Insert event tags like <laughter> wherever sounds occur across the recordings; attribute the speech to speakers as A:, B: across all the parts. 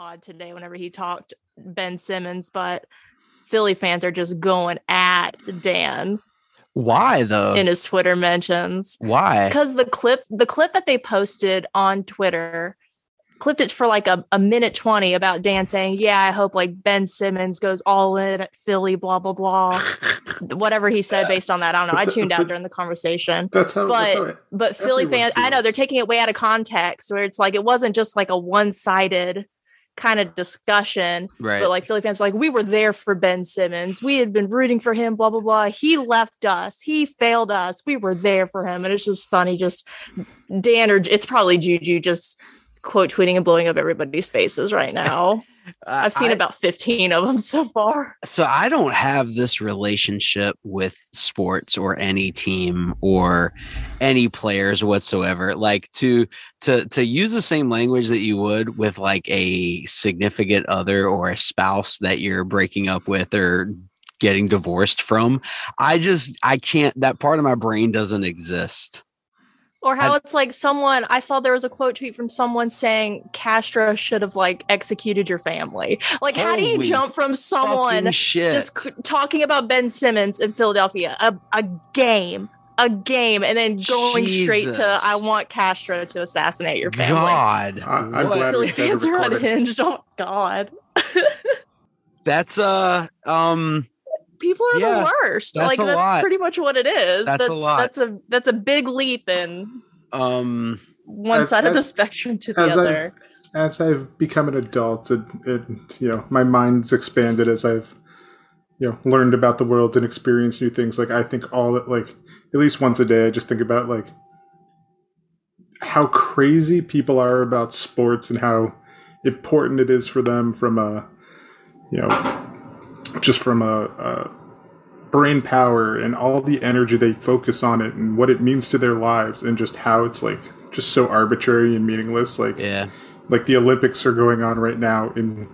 A: pod today whenever he talked Ben Simmons, but Philly fans are just going at Dan
B: Why though?
A: in his Twitter mentions.
B: Why?
A: because the clip the clip that they posted on twitter clipped it for like a, a minute 20 about dan saying yeah i hope like ben simmons goes all in at philly blah blah blah <laughs> whatever he said based on that i don't know i tuned out during the conversation
C: That's how. that's how
A: but
C: it-
A: but philly
C: everyone
A: fans i know they're taking it way out of context where it's like it wasn't just like a one-sided kind of discussion
B: right.
A: but like Philly fans, are like we were there for Ben Simmons. We had been rooting for him. Blah blah blah. He left us. He failed us. We were there for him, and it's just funny. Just Dan or it's probably Juju just quote tweeting and blowing up everybody's faces right now. Uh, I've seen
B: I-
A: about fifteen of them <laughs> so far.
B: so I don't have this relationship with sports or any team or any players whatsoever. Like to to to use the same language that you would with like a significant other or a spouse that you're breaking up with or getting divorced from. I just I can't that part of my brain doesn't exist.
A: Or how
B: I-
A: it's like someone I saw there was a quote tweet from someone saying Castro should have like executed your family. <laughs> Like, how do you jump from someone just c- talking about Ben Simmons in Philadelphia, a, a game, a game, and then going straight to I want Castro to assassinate your family.
B: God.
C: I- I'm
B: what?
C: glad
A: Philly fans are unhinged. <laughs> Oh God, <laughs>
B: That's uh um
A: people are
B: Yeah,
A: the worst.
B: that's
A: like
B: a
A: that's
B: lot.
A: pretty much what it is.
B: That's a lot.
A: That's a that's a big leap in
B: um
A: one
C: As-
A: side of the spectrum to the
C: as
A: other.
C: I've as I've become an adult, and, and you know, my mind's expanded as I've you know learned about the world and experienced new things. Like I think all that, like at least once a day, I just think about like how crazy people are about sports and how important it is for them from a you know just from a, a brain power and all the energy they focus on it and what it means to their lives and just how it's like just so arbitrary and meaningless. Like
B: yeah.
C: like the olympics are going on right now and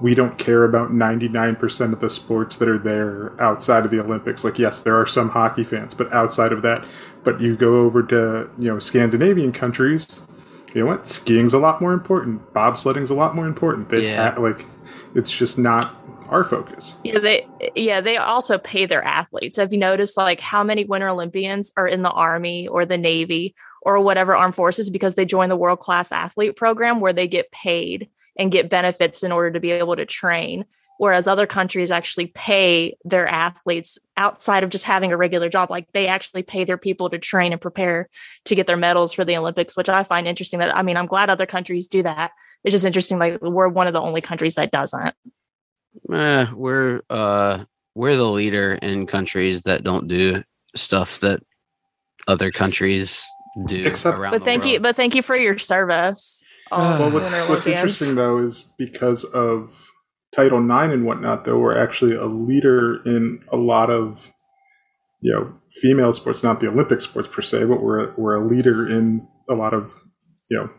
C: we don't care about 99% of the sports that are there outside of the olympics. Like yes there are some hockey fans but outside of that but you go over to you know scandinavian countries you know what? Skiing's a lot more important. Bobsledding's a lot more important. They
B: Yeah.
C: ha- like it's just not our focus.
A: Yeah, they yeah, they also pay their athletes. Have you noticed like how many winter Olympians are in the army or the navy or whatever armed forces because they join the world class athlete program where they get paid and get benefits in order to be able to train whereas other countries actually pay their athletes outside of just having a regular job? Like they actually pay their people to train and prepare to get their medals for the olympics which i find interesting that i mean i'm glad other countries do that. It's just interesting like we're one of the only countries that doesn't
B: Eh, we're uh we're the leader in countries that don't do stuff that other countries do
C: Except-
B: around
A: but
B: the
A: thank you but thank you for your service
B: Uh,
C: Well, what's, what's interesting though is because of Title IX and whatnot, though, we're actually a leader in a lot of, you know, female sports, not the Olympic sports per se, but we're we're a leader in a lot of, you know,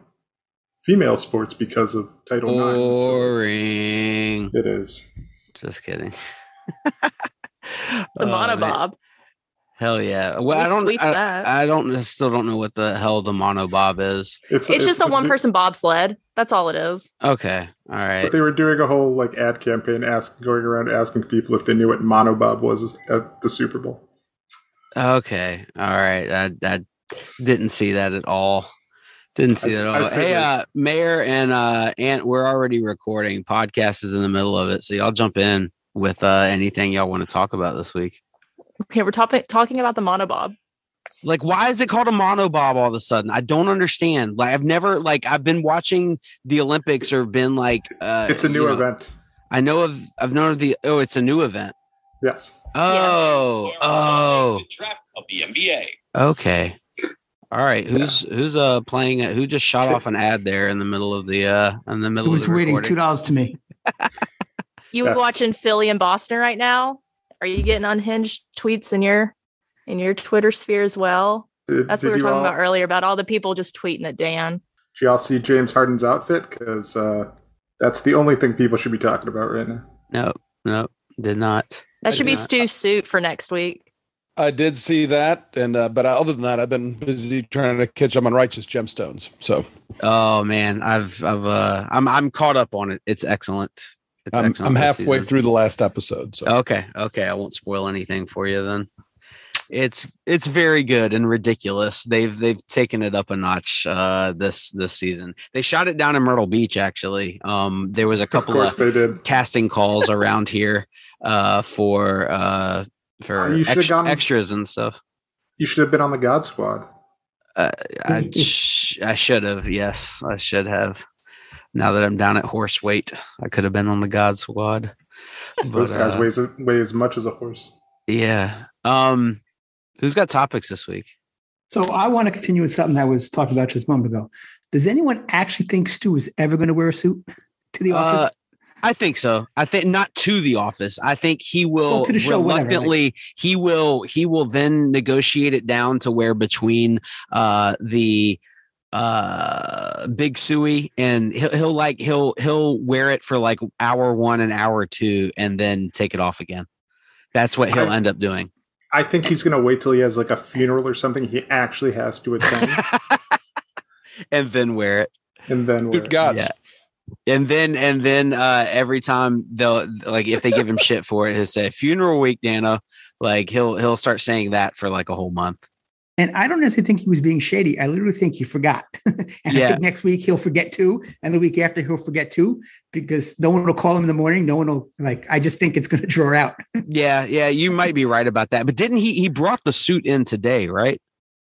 C: female sports because of Title IX. So
B: boring.
C: it is.
B: Just kidding.
A: the
B: Oh, uh, man.
A: monobob
B: Hell yeah. Well,
A: We
B: I don't. I,
A: that.
B: I don't. I still don't know what the hell the monobob is.
C: It's
A: it's just a one-person bobsled that's all it is
B: Okay. All right.
C: But they were doing a whole like ad campaign, ask going around asking people if they knew what monobob was at the Super Bowl.
B: Okay. All right. I, I didn't see that at all. Didn't see that at all. hey, uh, Mayor and uh, Ant, we're already recording. Podcast is in the middle of it, so y'all jump in with uh, anything y'all want to talk about this week.
A: okay we're topic, talking about the monobob
B: Like, why is it called a monobob all of a sudden? I don't understand. Like, I've never like I've been watching the Olympics or been like, uh,
C: It's a new
B: you know,
C: event.
B: I know of. I've known of the. Oh, it's a new event.
C: Yes.
B: Oh, oh,
D: draft of the NBA.
B: okay. All right. Who's who's uh playing? it? Who just shot off an ad there in the middle of the uh in the
E: It
B: middle
E: was waiting
B: recording?
E: two dollars to me. <laughs>
A: you
C: Yes.
A: watching philly and boston right now are you getting unhinged tweets in your in your twitter sphere as well
C: Did,
A: that's
C: did
A: what we were talking
C: all,
A: about earlier about all the people just tweeting at dan
C: Did y'all see James Harden's outfit? Because uh, that's the only thing people should be talking about right now.
B: No, no, did not.
A: that
B: I
A: should be
B: not.
A: stu's suit for next week
D: I did see that, and uh, but other than that, I've been busy trying to catch up on Righteous Gemstones. So,
B: oh man, I've I've uh, I'm I'm caught up on it. It's excellent. It's
D: I'm,
B: excellent
D: I'm halfway
B: season.
D: through the last episode. So,
B: Okay, okay, I won't spoil anything for you then. It's it's very good and ridiculous. They've they've taken it up a notch uh this this season. They shot it down in Myrtle Beach actually. Um there was a couple
C: course
B: of
C: they did.
B: casting calls around here uh for uh for
C: you should've
B: ex-
C: gone-
B: extras and stuff.
C: You should have been on the God Squad.
B: Uh, I sh- I should have. Yes, I should have. Now that I'm down at horse weight, I could have been on the God Squad.
C: Those
B: But,
C: guys
B: uh,
C: weighs weigh as much as a horse.
B: Yeah. Um, who's got topics this week?
E: So I want to continue with something I was talking about just a moment ago. Does anyone actually think Stu is ever going to wear a suit to the
B: Uh,
E: office?
B: I think so. I think not to the office. I think he will
E: Well, to the show, whatever, like-
B: reluctantly. he will. He will then negotiate it down to where between uh the uh big suey and he'll, he'll like he'll he'll wear it for like hour one and hour two and then take it off again that's what he'll
C: I-
B: end up doing
C: I think he's going to wait till he has like a funeral or something he actually has to attend, <laughs>
B: and then wear it
C: and then wear
D: good
C: it.
D: gods.
B: Yeah. And then and then uh every time they'll like if they give him shit for it he'll say funeral week dana like he'll he'll start saying that for like a whole month
E: and I don't necessarily think he was being shady. I literally think he forgot. <laughs> and I think next week he'll forget too. And the week after he'll forget too, because no one will call him in the morning. No one will like, I just think it's going <laughs> to draw out.
B: yeah yeah you might be right about that but didn't he he brought the suit in today right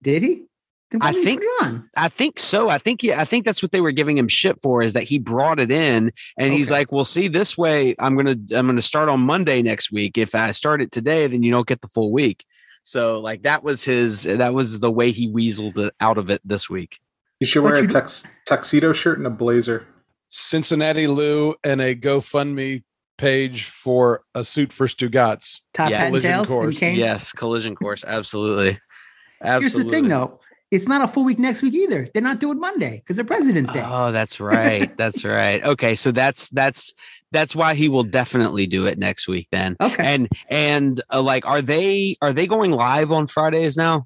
E: Did he? Then why
B: I think-
E: put it on?
B: I think so. I think yeah, I think that's what they were giving him shit for is that he brought it in and he's
E: Okay.
B: like, "Well, see, this way I'm going to I'm going to start on Monday next week. If I start it today, then you don't get the full week." So, like that was his that was the way he weaseled it out of it this week.
C: You should
E: But
C: wear a tux- tuxedo shirt and a blazer.
D: Cincinnati Lou and a GoFundMe page for a suit for Stugatz.
E: Top
B: Yeah.
E: hat and
D: Collision
E: tails
D: course.
E: and.
B: Yes, collision course, absolutely.
E: Here's the thing though. It's not a full week next week either. They're not doing Monday because of President's Day.
B: Oh, that's right. That's right. Okay, so that's that's that's why he will definitely do it next week then.
E: okay.
B: And and uh, like are they are they going live on Fridays now?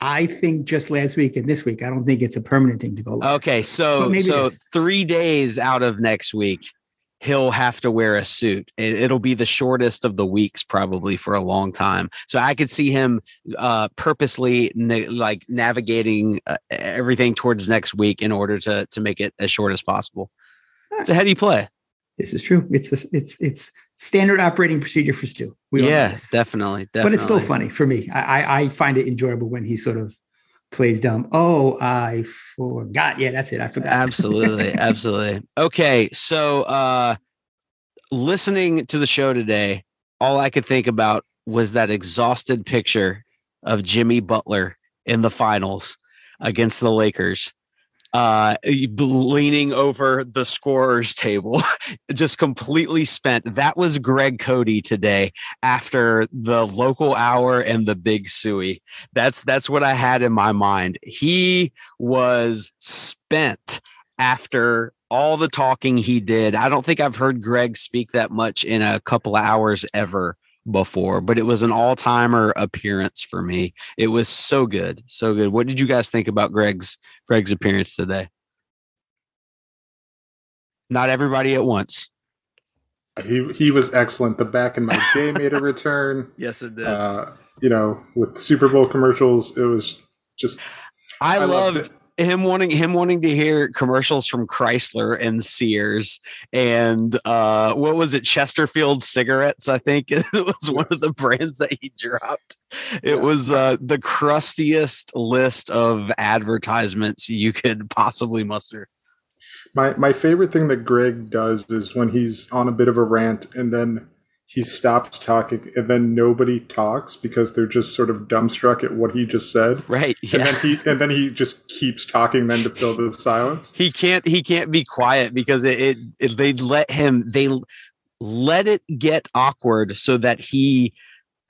E: I think just last week and this week, I don't think it's a permanent thing to go. live.
B: Okay, so
E: But maybe it
B: so three days out of next week, he'll have to wear a suit. It, it'll be the shortest of the weeks, probably for a long time. So I could see him uh, purposely na- like navigating uh, everything towards next week in order to to make it as short as possible. It's a heady play.
E: This is true. It's a, it's it's standard operating procedure for Stu. We
B: yeah, definitely, definitely.
E: but it's still funny for me. I, I I find it enjoyable when he sort of plays dumb. Oh, I forgot. Yeah, that's it. I forgot.
B: absolutely <laughs> absolutely okay so uh listening to the show today all i could think about was that exhausted picture of jimmy butler in the finals against the lakers uh leaning over the scorers table <laughs> just completely spent. That was greg cote today after the local hour and the big suey. That's that's what i had in my mind. He was spent after all the talking he did. I don't think I've heard Greg speak that much in a couple of hours ever before, but it was an all timer appearance for me. It was so good, so good. What did you guys think about Greg's Greg's appearance today? Not everybody at once.
C: He he was excellent. The back in my day made a return. <laughs>
B: Yes, it did.
C: Uh, you know, with Super Bowl commercials, it was just
B: I, loved
C: it.
B: Him wanting him wanting to hear commercials from Chrysler and Sears and uh what was it? Chesterfield cigarettes I think <laughs> it was one of the brands that he dropped. It was uh the crustiest list of advertisements you could possibly muster.
C: My my favorite thing that Greg does is when he's on a bit of a rant and then he stops talking and then nobody talks because they're just sort of dumbstruck at what he just said.
B: right yeah.
C: And then he and then he just keeps talking then to fill the silence.
B: he can't he can't be quiet because it, it, it they let him they let it get awkward so that he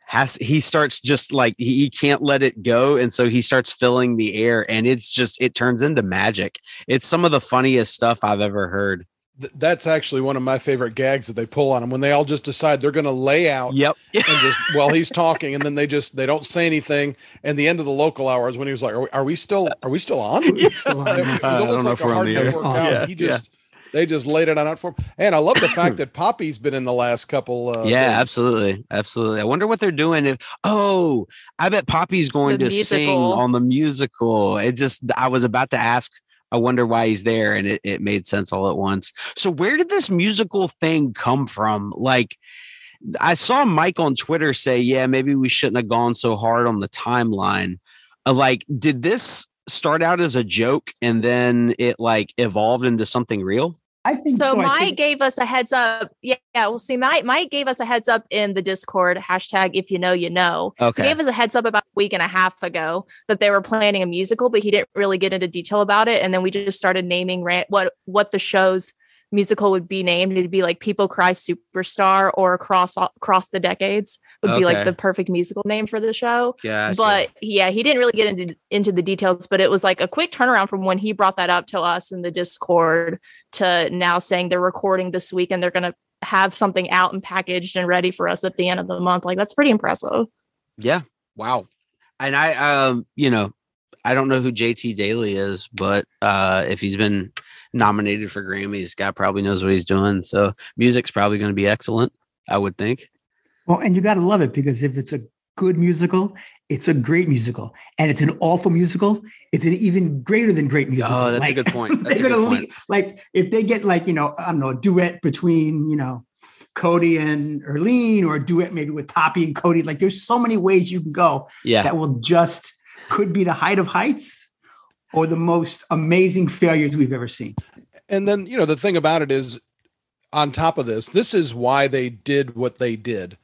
B: has he starts just like he, he can't let it go and so he starts filling the air and it's just it turns into magic it's some of the funniest stuff i've ever heard
D: th- that's actually one of my favorite gags that they pull on him when they all just decide they're going to lay out
B: Yep. <laughs>
D: and just while he's talking and then they just they don't say anything and the end of the local hours when he was like are we, are we still are we still on
E: Still on <laughs>
D: It
E: this.
D: was
B: I don't
D: almost
B: know
D: like
B: if
D: a
B: we're on
D: hard
B: the air.
D: network
E: Awesome.
D: out. he just they just laid it on out for him and i love the fact that poppy's been in the last couple uh
B: yeah,
D: days.
B: absolutely, absolutely. I wonder what they're doing. If oh, I bet Poppy's going
A: The
B: to sing on the musical. It just I was about to ask. I wonder why he's there, and it, it made sense all at once. So where did this musical thing come from? Like, I saw Mike on Twitter say, "Yeah, maybe we shouldn't have gone so hard on the timeline." Uh, like, did this start out as a joke and then it like evolved into something real?
E: I think
A: So,
E: so.
A: Mike
E: think-
A: gave us a heads up. Yeah, yeah. Well, see, Mike, Mike gave us a heads up in the Discord hashtag. If you know, you know. He
B: Okay,
A: gave us a heads up about a week and a half ago that they were planning a musical, but he didn't really get into detail about it. And then we just started naming ran- what what the show's musical would be named. It'd be like "People Cry Superstar" or "Across Across the Decades" would be like the perfect musical name for the show.
B: gotcha.
A: But yeah, he didn't really get into into the details. But it was like a quick turnaround from when he brought that up to us in the Discord to now saying they're recording this week and they're gonna have something out and packaged and ready for us at the end of the month. Like that's pretty impressive.
B: Yeah. Wow. And I um, you know, I don't know who JT Daly is, but uh if he's been nominated for Grammys, guy probably knows what he's doing. So music's probably going to be excellent, I would think.
E: Well, and you got to love it because if it's a good musical, it's a great musical, and it's an awful musical, it's an even greater than great oh, musical.
B: Oh, that's a good point. <laughs> That's
E: they're
B: point.
E: lead- like if they get like you know I don't know a duet between you know Cody and Erlene or a duet maybe with Poppy and Cody. Like there's so many ways you can go
B: Yeah.
E: that will just could be the height of heights or the most amazing failures we've ever seen.
D: and then you know the thing about it is on top of this this is why they did what they did.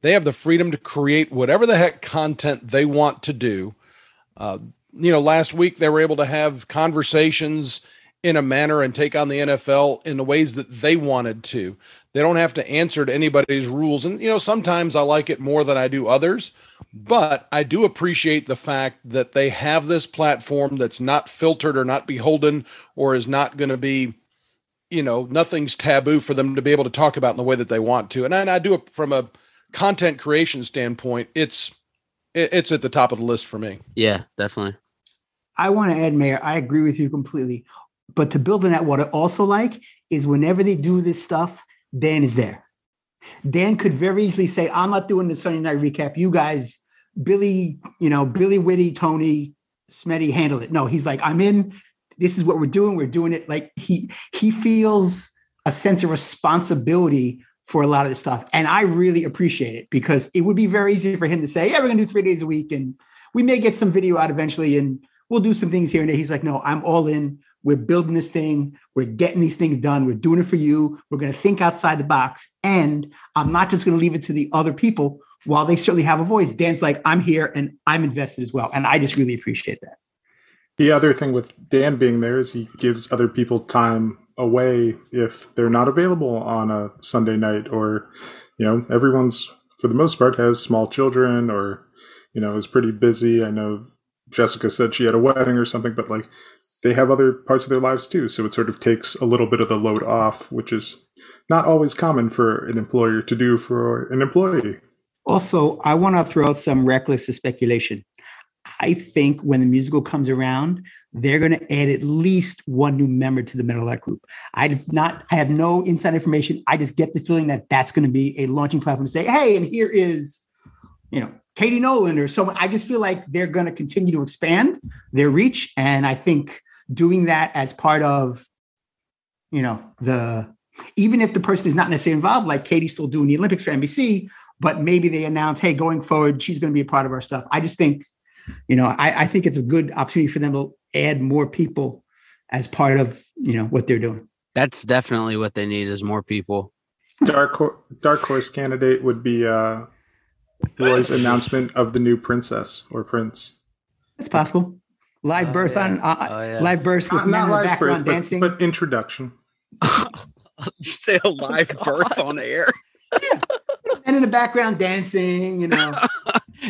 D: They have the freedom to create whatever the heck content they want to do. Uh, you know last week they were able to have conversations in a manner and take on the nfl in the ways that they wanted to they don't have to answer to anybody's rules and you know sometimes i like it more than i do others but i do appreciate the fact that they have this platform that's not filtered or not beholden or is not going to be you know nothing's taboo for them to be able to talk about in the way that they want to and I, and I do it from a content creation standpoint it's it, it's at the top of the list for me
B: Yeah, definitely.
E: I want to add, Mayor, I agree with you completely. But to build on that, what I also like is whenever they do this stuff, Dan is there. Dan could very easily say, I'm not doing the Sunday night recap. You guys, Billy, you know, Billy Whitty, Tony, Smetty, handle it. No, he's like, I'm in. This is what we're doing. We're doing it. Like he he feels a sense of responsibility for a lot of this stuff. And I really appreciate it because it would be very easy for him to say, Yeah, we're gonna do three days a week and we may get some video out eventually and we'll do some things here and there. He's like, no, I'm all in. We're building this thing. We're getting these things done. We're doing it for you. We're going to think outside the box. And I'm not just going to leave it to the other people while they certainly have a voice. Dan's like, I'm here and I'm invested as well. And I just really appreciate that.
C: The other thing with Dan being there is he gives other people time away if they're not available on a Sunday night or, you know, everyone's for the most part has small children or, you know, is pretty busy. I know Jessica said she had a wedding or something, but like they have other parts of their lives too. So it sort of takes a little bit of the load off, which is not always common for an employer to do for an employee.
E: Also, I want to throw out some reckless speculation. I think when the musical comes around, they're going to add at least one new member to the middle of that group. I not, I have no inside information. I just get the feeling that that's going to be a launching platform to say, "Hey, and here is, you know, Katie Nolan or someone." I just feel like they're going to continue to expand their reach, and I think doing that as part of, you know, the even if the person is not necessarily involved, like Katie's still doing the Olympics for NBC, but maybe they announce, hey, going forward, she's going to be a part of our stuff. I just think, you know, I, I think it's a good opportunity for them to add more people as part of, you know, what they're doing.
B: That's definitely what they need is more people.
C: Dark dark horse candidate would be uh, Roy's announcement of the new princess or prince.
E: It's possible. Live
B: Oh,
E: birth
B: yeah.
E: on uh,
B: Oh, yeah.
E: live birth with
C: Not, not
E: in the
C: live
E: background
C: birth, but,
E: dancing.
C: but introduction. <laughs>
B: Just say a live <laughs> birth on air. <laughs>
E: and in the background dancing, you know.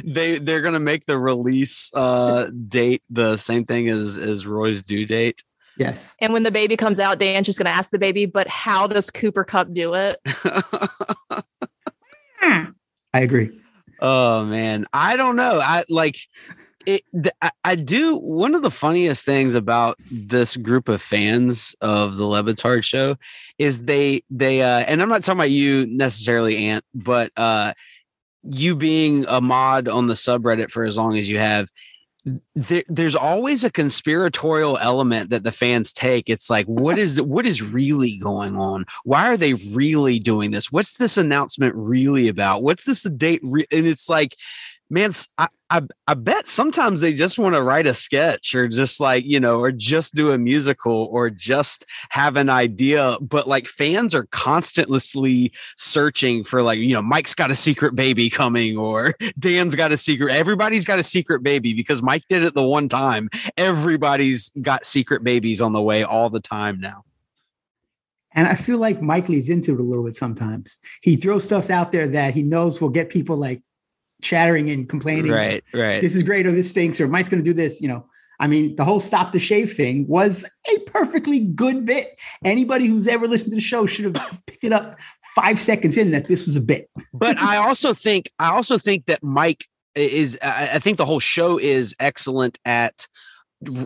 B: they they're gonna make the release uh date the same thing as as Roy's due date.
E: Yes.
A: And when the baby comes out, Dan's just going to ask the baby, but how does Cooper Kupp do it?
E: I agree.
B: oh man, I don't know. I like it. I, do. One of the funniest things about this group of fans of the Le Batard show is they they uh, and I'm not talking about you necessarily, Ant, but uh, you being a mod on the subreddit for as long as you have. There, there's always a conspiratorial element that the fans take. It's like, what is what is really going on? Why are they really doing this? What's this announcement really about? What's this date? Re-? And it's like, man, I, I, I bet sometimes they just want to write a sketch or just like, you know, or just do a musical or just have an idea. But like fans are constantly searching for like, you know, Mike's got a secret baby coming or <laughs> Dan's got a secret. Everybody's got a secret baby because Mike did it the one time. Everybody's got secret babies on the way all the time now.
E: And I feel like Mike leads into it a little bit sometimes. He throws stuff out there that he knows will get people like chattering and complaining.
B: Right, right.
E: This is great or this stinks or Mike's going to do this. You know, I mean, the whole stop the shave thing was a perfectly good bit. Anybody who's ever listened to the show should have picked it up five seconds in that this was a bit.
B: but I also think I also think that Mike is I I think the whole show is excellent at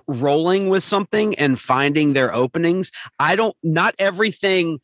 B: rolling with something and finding their openings. I don't not everything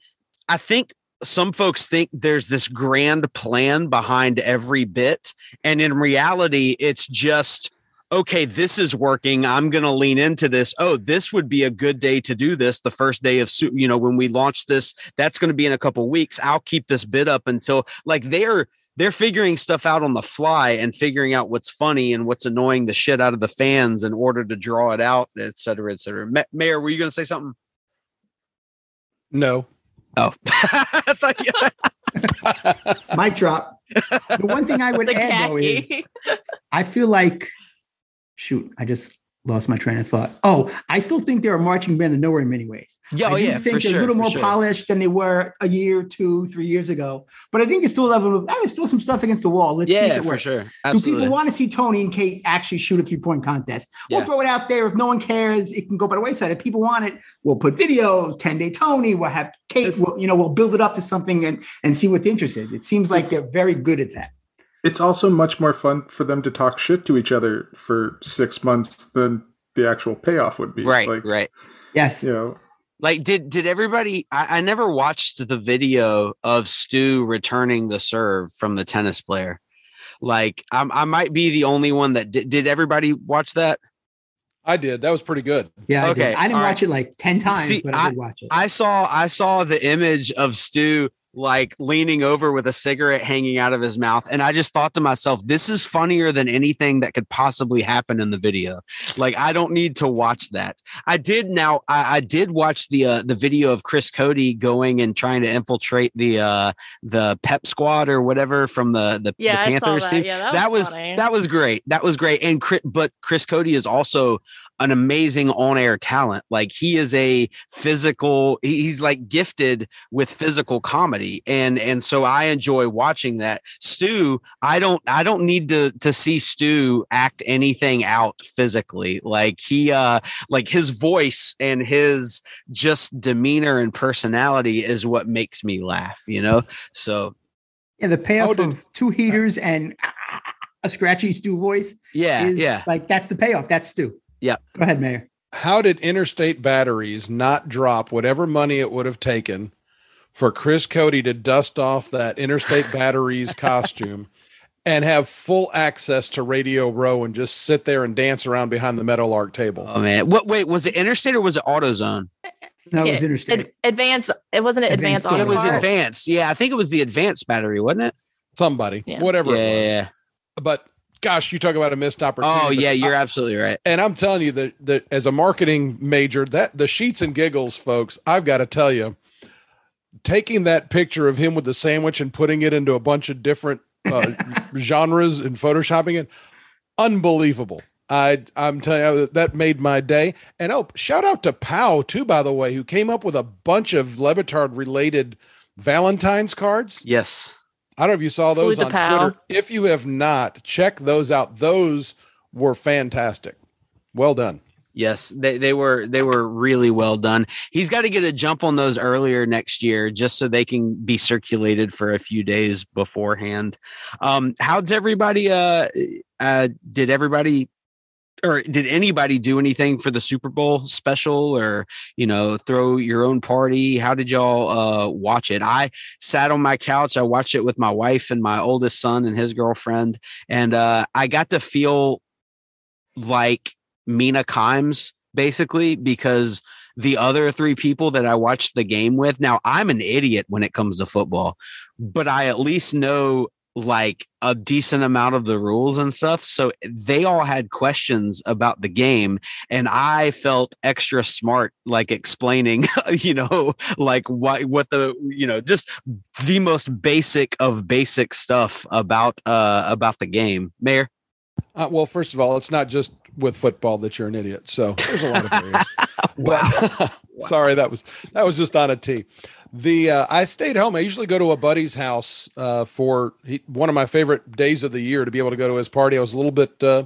B: I think some folks think there's this grand plan behind every bit and in reality it's just okay this is working. I'm going to lean into this. Oh this would be a good day to do this the first day of you know when we launch this that's going to be in a couple weeks. I'll keep this bit up until like they're they're figuring stuff out on the fly and figuring out what's funny and what's annoying the shit out of the fans in order to draw it out et cetera et cetera. Mayor were you going to say something?
D: No.
B: Oh <laughs> I thought you- <laughs>
E: Mic drop. The one thing I would <laughs>
A: The
E: add though is. I feel like, shoot, I just lost my train of thought. Oh, I still think they're a marching band of nowhere in many ways.
B: yeah
E: I
B: oh yeah
E: think they're
B: sure
E: a little more
B: sure.
E: polished than they were a year, two, three years ago. But I think it's still a level. Of, I it's still some stuff against the wall. Let's see if
B: yeah
E: it
B: for
E: works.
B: sure
E: Do people want to see Tony and Kate actually shoot a three point contest? We'll
B: Yeah.
E: throw it out there. If no one cares, it can go by the wayside. If people want it, we'll put videos, 10 day Tony, we'll have Kate, we'll, you know, we'll build it up to something and, and see what the interest is. It seems like they're very good at that.
C: It's also much more fun for them to talk shit to each other for six months than the actual payoff would be.
B: right
C: Like,
B: right
E: Yes.
C: You know,
B: like did did everybody I, I never watched the video of stu returning the serve from the tennis player like I'm, i might be the only one that did, did everybody watch that
D: I did. That was pretty good.
E: Yeah. I,
B: Okay,
E: did. I didn't
B: all
E: watch it like 10 times,
B: See,
E: but I, did watch it.
B: i saw i saw the image of stu like leaning over with a cigarette hanging out of his mouth and i just thought to myself this is funnier than anything that could possibly happen in the video. Like i don't need to watch that. I did now i, I did watch the uh, the video of chris cote going and trying to infiltrate the uh the pep squad or whatever from the the,
A: Yeah,
B: the panthers
A: that.
B: team
A: Yeah, that
B: that
A: was
B: was that was great. That was great. And Chris, but chris cote is also an amazing on-air talent like he is a physical he's like gifted with physical comedy and and so i enjoy watching that stu i don't i don't need to to see stu act anything out physically like he uh like his voice and his just demeanor and personality is what makes me laugh you know so
E: yeah. The payoff
D: did-
E: of two heaters and <laughs> a scratchy Stu voice
B: yeah
E: is
B: yeah
E: like, that's the payoff. That's Stu.
B: Yeah.
E: Go ahead, Mayor.
D: How did Interstate Batteries not drop whatever money it would have taken for Chris Cote to dust off that Interstate <laughs> Batteries costume and have full access to Radio Row and just sit there and dance around behind the Meadowlark table?
B: oh man what wait was it interstate or was it autozone
E: No, it was
A: Yeah,
E: interesting.
A: Ad- advanced. It wasn't an
E: Advanced
A: advanced.
B: it was
A: auto
E: parts.
B: advanced yeah i think it was the advanced battery wasn't it
D: Somebody,
A: Yeah.
D: whatever
B: yeah,
D: it was.
B: yeah, yeah.
D: But gosh, you talk about a missed opportunity.
B: oh yeah you're
D: I-
B: absolutely right
D: and I'm telling you that that as a marketing major, that the sheets and giggles, folks, I've got to tell you, taking that picture of him with the sandwich and putting it into a bunch of different uh, <laughs> genres and photoshopping it, unbelievable. I I'm telling you that made my day. And oh, shout out to Pow too, by the way, who came up with a bunch of Le Batard related Valentine's cards.
B: yes
D: I don't know if you saw those
A: Salute
D: on Twitter. If you have not, check those out. Those were fantastic. Well done.
B: Yes, they, they were they were really well done. He's got to get a jump on those earlier next year, just so they can be circulated for a few days beforehand. Um, how's everybody? Uh, uh, did everybody or did anybody do anything for the Super Bowl special or you know throw your own party? How did y'all uh, watch it? I sat on my couch. I watched it with my wife and my oldest son and his girlfriend, and uh, I got to feel like Mina Kimes basically because the other three people that I watched the game with. Now I'm an idiot when it comes to football, but I at least know like a decent amount of the rules and stuff. So they all had questions about the game. And I felt extra smart, like explaining, <laughs> you know, like what, what the, you know, just the most basic of basic stuff about, uh, about the game. Mayor?
D: Uh, well, first of all, it's not just with football that you're an idiot. So there's a lot of areas. <laughs> wow. But, <laughs> sorry, that was, that was just on a tee. The uh, I stayed home. I usually go to a buddy's house uh, for he, one of my favorite days of the year to be able to go to his party. I was a little bit uh,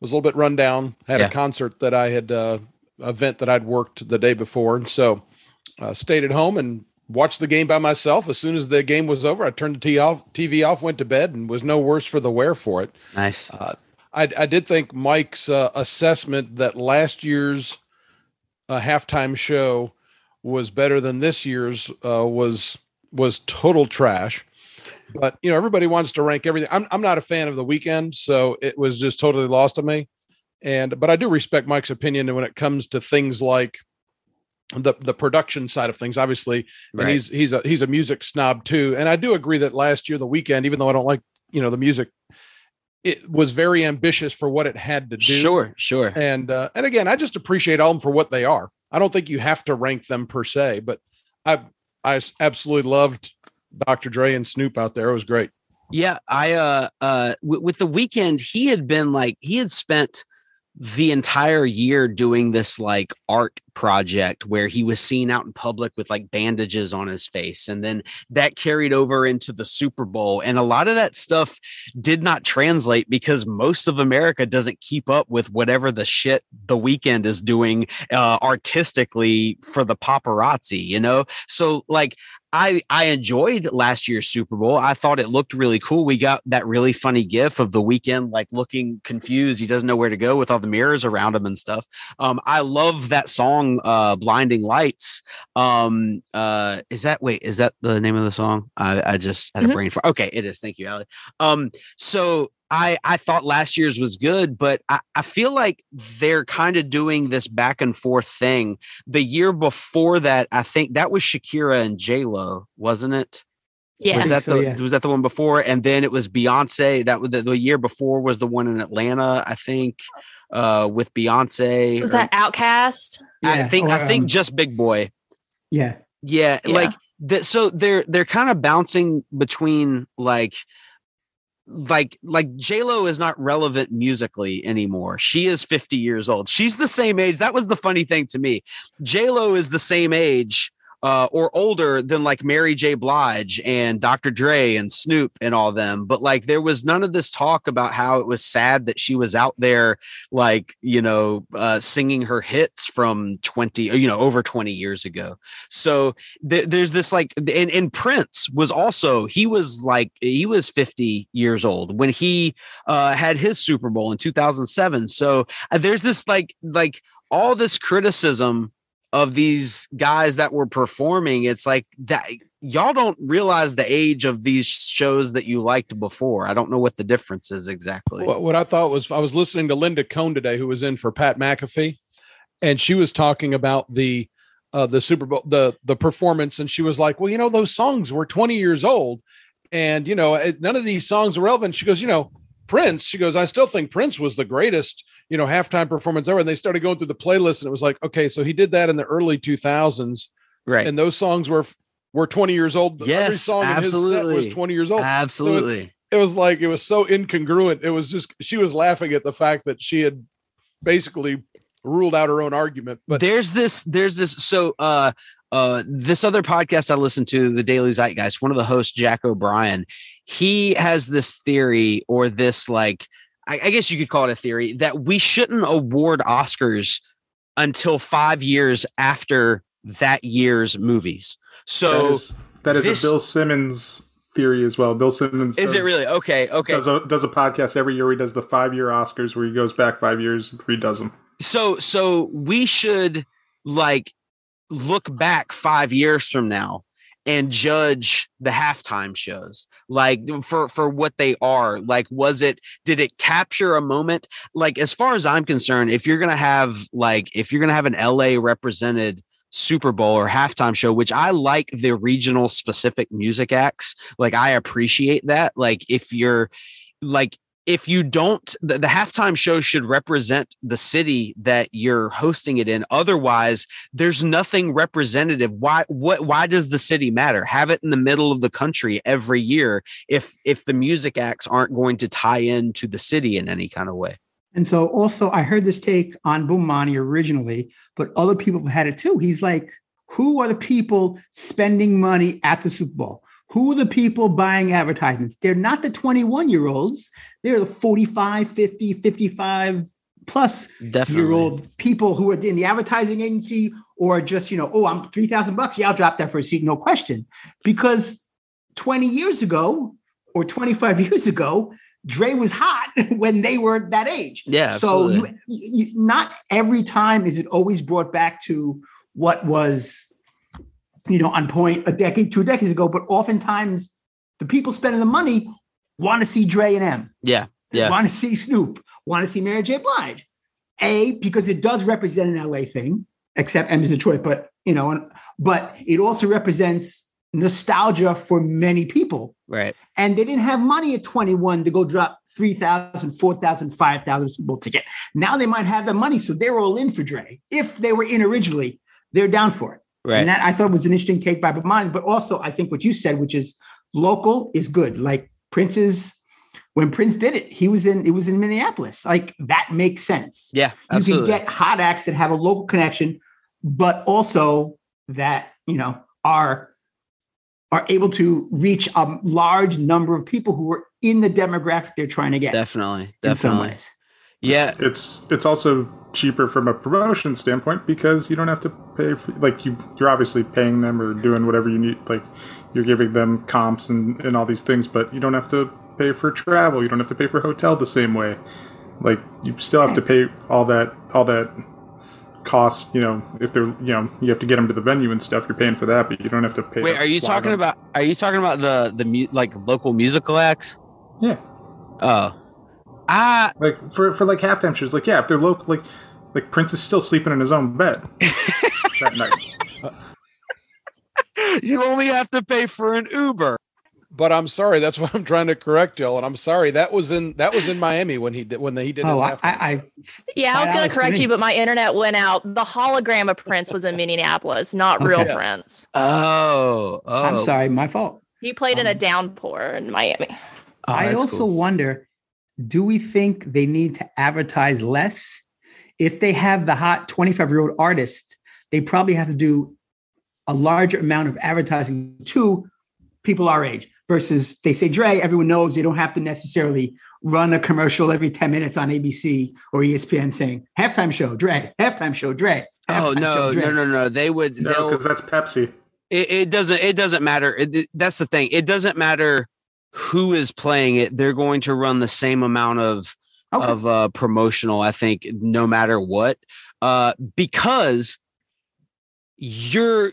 D: was a little bit run down. Had yeah. a concert that I had uh, event that I'd worked the day before, and so uh, stayed at home and watched the game by myself. As soon as the game was over, I turned the TV off, TV off went to bed, and was no worse for the wear for it.
B: Nice. Uh,
D: I, I did think Mike's uh, assessment that last year's uh, halftime show was better than this year's uh, was was total trash. But you know, everybody wants to rank everything. I'm I'm not a fan of the Weeknd, so it was just totally lost to me. And but I do respect Mike's opinion when it comes to things like the the production side of things, obviously. And he's he's a he's a music snob too. And I do agree that last year the Weeknd, even though I don't like you know the music, it was very ambitious for what it had to do.
B: Sure, sure.
D: And uh, and again, I just appreciate all them for what they are. I don't think you have to rank them per se, but I I absolutely loved Dr. Dre and Snoop out there. It was great.
B: Yeah, I uh uh w- with the Weeknd he had been like he had spent the entire year doing this like art project where he was seen out in public with like bandages on his face and then that carried over into the Super Bowl and a lot of that stuff did not translate because most of America doesn't keep up with whatever the shit the Weeknd is doing uh, artistically for the paparazzi you know so like I I enjoyed last year's Super Bowl. I thought it looked really cool. We got that really funny gif of the Weeknd like looking confused. He doesn't know where to go with all the mirrors around him and stuff. Um, I love that song, uh, "Blinding Lights." Um, uh, is that wait? Is that the name of the song? I, I just had mm-hmm. a brain for. Okay, it is. Thank you, Aly. Um, so I I thought last year's was good, but I, I feel like they're kind of doing this back and forth thing. The year before that, I think that was Shakira and J Lo, wasn't it?
A: Yeah.
B: Was that so, the yeah. was that the one before? And then it was Beyonce. That was the, the year before was the one in Atlanta, I think, uh, with Beyonce.
A: Was or, that OutKast?
B: I think or, I think um, just Big Boi.
E: Yeah.
B: Yeah, yeah. like that. So they're they're kind of bouncing between like like like J Lo is not relevant musically anymore. She is 50 years old. She's the same age. That was the funny thing to me. J Lo is the same age uh, or older than like Mary J. Blige and Dr. Dre and Snoop and all them. But like there was none of this talk about how it was sad that she was out there, like, you know, uh, singing her hits from 20, you know, over 20 years ago. So th- there's this like, and, and Prince was also, he was like, he was 50 years old when he uh, had his Super Bowl in 2007. So uh, there's this like, like, all this criticism of these guys that were performing it's like that y'all don't realize the age of these shows that you liked before. I don't know what the difference is exactly.
D: What, what i thought was i was listening to linda cohn today who was in for pat mcafee and she was talking about the uh the super bowl the the performance and she was like well you know those songs were 20 years old and you know none of these songs are relevant. She goes you know Prince, she goes, I still think Prince was the greatest, you know, halftime performance ever. And they started going through the playlist, and it was like, okay, so he did that in the early 2000s,
B: right?
D: And those songs were were 20 years old.
B: Yes, Every song absolutely. in his
D: set was 20 years old.
B: Absolutely.
D: So it was like it was so incongruent. It was just she was laughing at the fact that she had basically ruled out her own argument. But
B: there's this, there's this. So uh uh, this other podcast I listen to, the Daily Zeitgeist, one of the hosts, Jack O'Brien, he has this theory or this like, I, I guess you could call it a theory that we shouldn't award Oscars until five years after that year's movies. So
C: that is, that is
B: this-
C: a Bill Simmons theory as well. Bill Simmons
B: is it really okay? Okay.
C: Does a, does a podcast every year. He does the five year Oscars where he goes back five years and redoes them.
B: so so we should like look back five years from now and judge the halftime shows like for for what they are like was it did it capture a moment? Like as far as i'm concerned if you're gonna have like if you're gonna have an la represented super bowl or halftime show which i like the regional specific music acts like i appreciate that like if you're like if you don't the, the halftime show should represent the city that you're hosting it in otherwise there's nothing representative why what why does the city matter have it in the middle of the country every year if if the music acts aren't going to tie into the city in any kind of way
E: And so also I heard this take on Bomani originally, but other people have had it too. He's like, who are the people spending money at the Super Bowl? Who are the people buying advertisements? They're not the 21 year olds. They're the 45, 50, 55 plus
B: definitely
E: year old people who are in the advertising agency or just, you know, oh, I'm 3,000 bucks. Yeah, I'll drop that for a seat. No question. Because 20 years ago or 25 <laughs> years ago, Dre was hot <laughs> when they were that age.
B: yeah
E: So you, you, not every time is it always brought back to what was, you know, on point a decade, two decades ago. But oftentimes, the people spending the money want to see Dre and M,
B: yeah yeah
E: want to see Snoop, want to see Mary J. Blige. A because it does represent an LA thing, except M is Detroit, but you know, but it also represents nostalgia for many people
B: right
E: and they didn't have money at 21 to go drop 3,000, 4,000, 5,000 Super Bowl ticket. Now they might have the money, so they're all in for Dre. If they were in originally, they're down for it.
B: Right
E: And that I thought was an interesting take by Bomani. But also, I think what you said, which is local, is good. Like Prince's, when Prince did it, he was in it was in Minneapolis. Like that makes sense.
B: yeah
E: You can get hot acts that have a local connection, but also that you know are are able to reach a large number of people who are in the demographic they're trying to get.
B: definitely definitely. Yeah.
C: It's it's also cheaper from a promotion standpoint because you don't have to pay for like you you're obviously paying them or doing whatever you need like you're giving them comps and, and all these things but you don't have to pay for travel. You don't have to pay for hotel the same way. Like you still have to pay all that all that cost you know if they're you know you have to get them to the venue and stuff you're paying for that but you don't have to pay
B: wait are you talking
C: them.
B: about are you talking about the the mu- like local musical acts?
C: Yeah.
B: Oh ah
C: like for for like halftime shows like yeah if they're local like like prince is still sleeping in his own bed <laughs> that night <laughs>
B: you only have to pay for an uber
D: But I'm sorry, that's what I'm trying to correct y'all. And I'm sorry that was in that was in Miami when he did when he did his
E: Oh, I. I, I
A: Yeah, I was going to correct
E: for
A: you, but my internet went out. The hologram of Prince was in Minneapolis, not real Prince.
B: oh oh
E: I'm sorry, my fault.
A: He played in a
E: Um,
A: downpour in Miami.
B: Oh,
E: I also
B: cool.
E: wonder do we think they need to advertise less? If they have the hot 25 year old artist, they probably have to do a larger amount of advertising to people our age versus they say Dre, everyone knows they don't have to necessarily run a commercial every 10 minutes on ABC or ESPN saying halftime show, Dre, halftime show, Dre.
B: Oh no,
E: show, Dre."
B: no, no, no! They would.
C: no because that's pepsi
B: it, it doesn't. It doesn't matter. It, it- that's the thing. It doesn't matter who is playing it. They're going to run the same amount of
E: Okay.
B: of uh, promotional. I think no matter what, uh, because you're.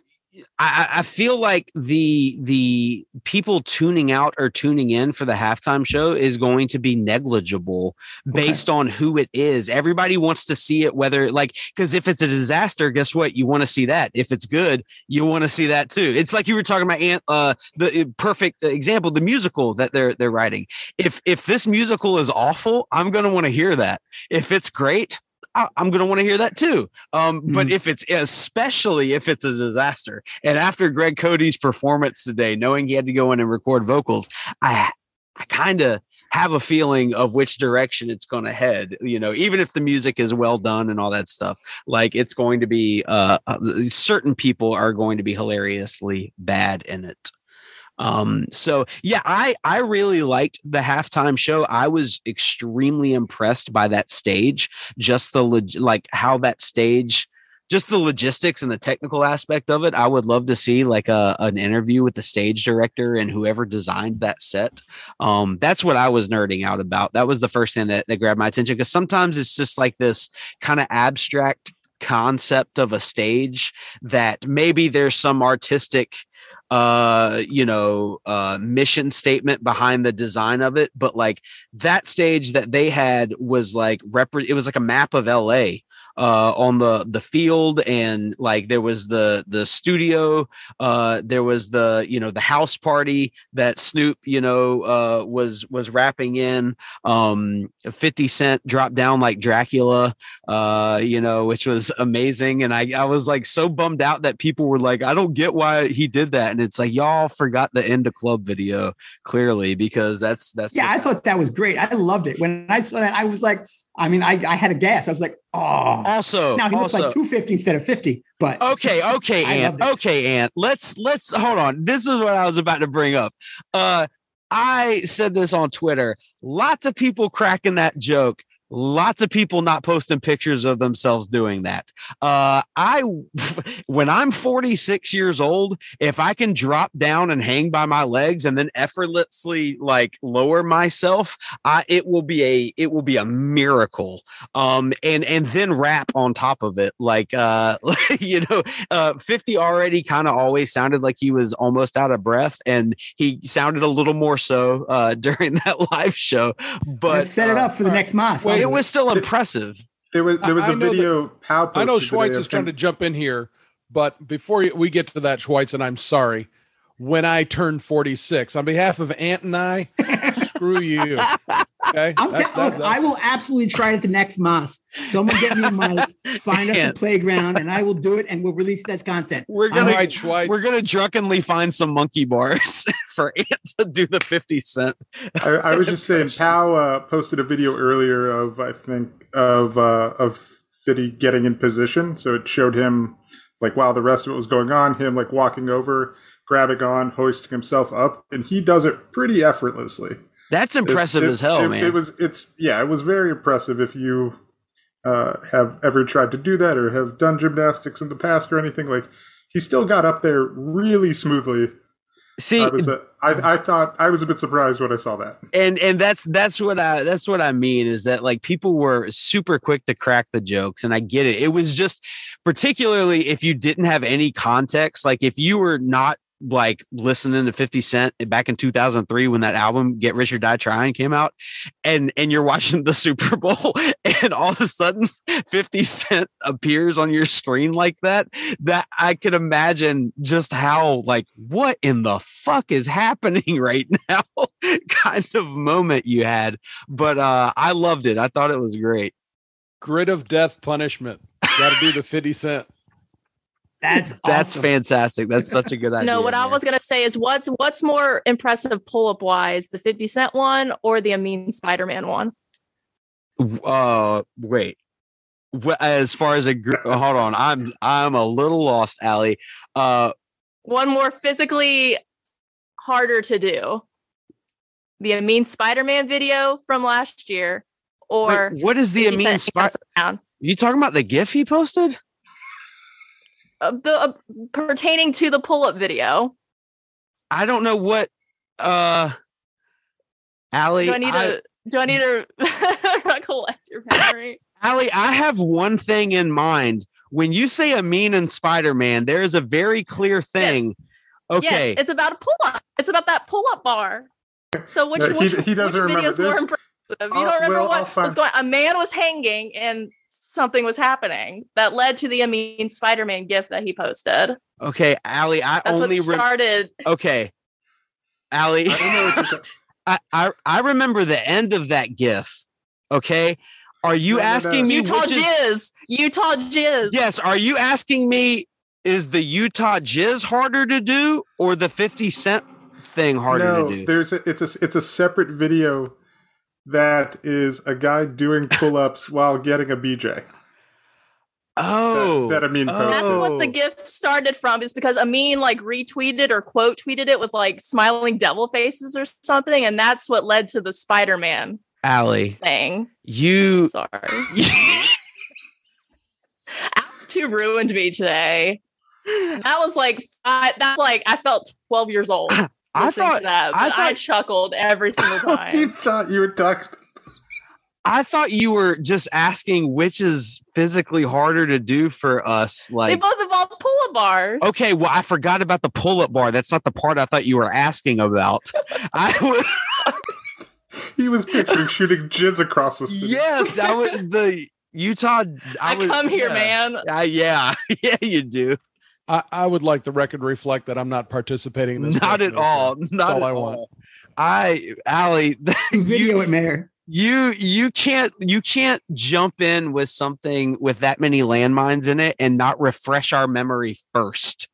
B: I, I feel like the the people tuning out or tuning in for the halftime show is going to be negligible based on who it is. Everybody wants to see it, whether like because if it's a disaster, guess what? You want to see that. If it's good, you want to see that too. It's like you were talking about uh, the uh, perfect example, the musical that they're they're writing. If if this musical is awful, I'm going to want to hear that. If it's great, I, I'm going to want to hear that too. Um, But if it's especially if it's a disaster, and after Greg Cote's performance today, knowing he had to go in and record vocals, I I kind of have a feeling of which direction it's going to head you know even if the music is well done and all that stuff like it's going to be uh uh, certain people are going to be hilariously bad in it Um, so yeah, I I really liked the halftime show. I was extremely impressed by that stage, just the leg- like how that stage just the logistics and the technical aspect of it. I would love to see like a an interview with the stage director and whoever designed that set. Um, that's what I was nerding out about. That was the first thing that, that grabbed my attention because sometimes it's just like this kind of abstract concept of a stage that maybe there's some artistic uh you know uh mission statement behind the design of it but like that stage that they had was like rep it was like a map of LA uh, on the the field and like there was the the studio uh, there was the you know the house party that Snoop you know uh, was was wrapping in. Um, 50 cent dropped down like Dracula uh, you know which was amazing. And I I was like so bummed out that people were like I don't get why he did that. And it's like y'all forgot the In da Club video clearly because that's that's
E: yeah I thought that was great. I loved it. When I saw that I was like I mean, I, I had a gas. I was like, oh.
B: Also,
E: now he
B: also,
E: looks like 250 instead of 50. But
B: okay, okay, Ant. Okay, Ant. Let's let's hold on. This is what I was about to bring up. Uh I said this on Twitter. Lots of people cracking that joke lots of people not posting pictures of themselves doing that. Uh, I, <laughs> when I'm 46 years old, if I can drop down and hang by my legs and then effortlessly like lower myself, I, it will be a, it will be a miracle. Um, and, and then rap on top of it. Like, uh, <laughs> you know, uh, 50 already kind of always sounded like he was almost out of breath and he sounded a little more so, uh, <laughs> during that live show, but
E: Let's set it up for the next Moss
B: it was still impressive.
C: There was there was a video.
D: That, Pow I know Schweitz is trying to jump in here, but before we get to that, Schweitz, and I'm sorry, when I turn 46, on behalf of Ant and I, <laughs> screw you. Okay,
E: I'm that's, that's, that's, I will absolutely try it at the next Moss. Someone get me a mic, <laughs> find us a playground, and I will do it, and we'll release that content.
B: We're gonna right, we're gonna drunkenly find some monkey bars <laughs> for Ant to do the fifty cent.
C: I, I was just saying, <laughs> Pow uh, posted a video earlier of I think of uh, of Fitty getting in position, so it showed him like while the rest of it was going on, him like walking over, grabbing on, hoisting himself up, and he does it pretty effortlessly.
B: That's impressive as hell,
C: it,
B: man.
C: It was. It's yeah. It was very impressive. If you uh, have ever tried to do that or have done gymnastics in the past or anything, like he still got up there really smoothly.
B: See,
C: I, was a, I, I thought I was a bit surprised when I saw that.
B: And and that's that's what I that's what I mean is that like people were super quick to crack the jokes, and I get it. It was just particularly if you didn't have any context, like if you were not like listening to 50 Cent back in 2003 when that album Get Rich or Die Trying came out and and you're watching <laughs> the Super Bowl and all of a sudden 50 Cent appears on your screen like that that I could imagine just how like what in the fuck is happening <laughs> right now kind of moment you had. But uh I loved it. I thought it was great.
D: Grid of death punishment. Got to do the 50 Cent
E: that's <laughs>
B: that's fantastic. That's <laughs> such a good idea.
A: No, what
B: man.
A: I was gonna say is what's what's more impressive pull up wise, the Fifty Cent one or the Amin Spider Man one?
B: Uh, wait. As far as a group, hold on, I'm I'm a little lost, Aly. Uh,
A: one more physically harder to do. The Amin Spider Man video from last year, or
B: wait, what is the Amin Spider? Man? You talking about the GIF he posted?
A: Uh, the uh, pertaining to the pull-up video.
B: I don't know what uh Aly
A: Do I need I, to do I need to <laughs> recollect your <laughs> memory?
B: Aly, I have one thing in mind. When you say Amin and Spider-Man, there is a very clear thing. Yes. Okay.
A: Yes, it's about a pull-up. It's about that pull-up bar. So which, no,
C: he, which, he doesn't which video is more impressive?
A: You don't remember well, what was going a man was hanging and something was happening that led to the Amin Spider-Man gift that he posted.
B: Okay, Aly, I
A: That's
B: only
A: what started.
B: Re- okay, Aly, I, <laughs> I, I I remember the end of that gif. Okay, are you no, asking no, no. me
A: Utah jizz? Is, Utah jizz.
B: Yes. Are you asking me? Is the Utah jizz harder to do or the Fifty Cent thing harder
C: no,
B: to do?
C: There's a, it's a it's a separate video that is a guy doing pull ups <laughs> while getting a BJ.
B: Oh,
C: that, that Amin
B: Oh.
A: That's what the gift started from, is because Amin like retweeted or quote tweeted it with like smiling devil faces or something, and that's what led to the Spider Man
B: Aly,
A: thing.
B: you.
A: Sorry, <laughs> two ruined me today. That was like I, that's like I felt twelve years old. <laughs>
B: I
A: listening to
B: thought
A: that,
B: I
A: but I,
B: thought-
A: chuckled every single <laughs>
C: he
A: time.
C: thought you were talking.
B: I thought you were just asking which is physically harder to do for us. Like they
A: both involve pull-up bars.
B: okay, well, I forgot about the pull-up bar. That's not the part I thought you were asking about. I was <laughs>
C: He was picturing <laughs> shooting jizz across the city.
B: yes, I was the Utah. I,
A: I,
B: was,
A: come here,
B: yeah.
A: man.
B: Uh, yeah, yeah, you do.
D: I, I would like the record reflect that I'm not participating in this.
B: Not at all.
D: okay?
B: Not
D: all
B: at
D: I
B: all.
D: want.
B: I, Aly, <laughs>
E: Video
B: you,
E: it, Mayor.
B: you you can't you can't jump in with something with that many landmines in it and not refresh our memory first.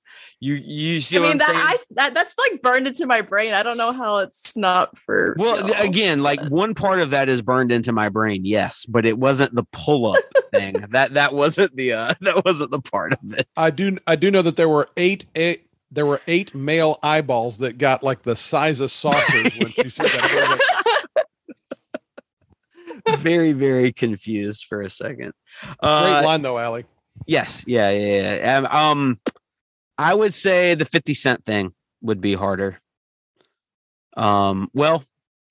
B: You you see
A: I
B: what
A: mean
B: I'm
A: that,
B: saying?
A: I, that that's like burned into my brain. I don't know how it's not for.
B: well,
A: y'all,
B: again, like one part of that is burned into my brain, yes, but it wasn't the pull up thing. <laughs> That that wasn't the uh <laughs> that wasn't the part of it.
D: I do I do know that there were eight eight there were eight male eyeballs that got like the size of saucers when she said that. I was like, <laughs>
B: very very confused for a second.
D: Great
B: Uh,
D: line though, Aly.
B: Yes, yeah, yeah, yeah. Um, um, I would say the fifty cent thing would be harder. Um, well,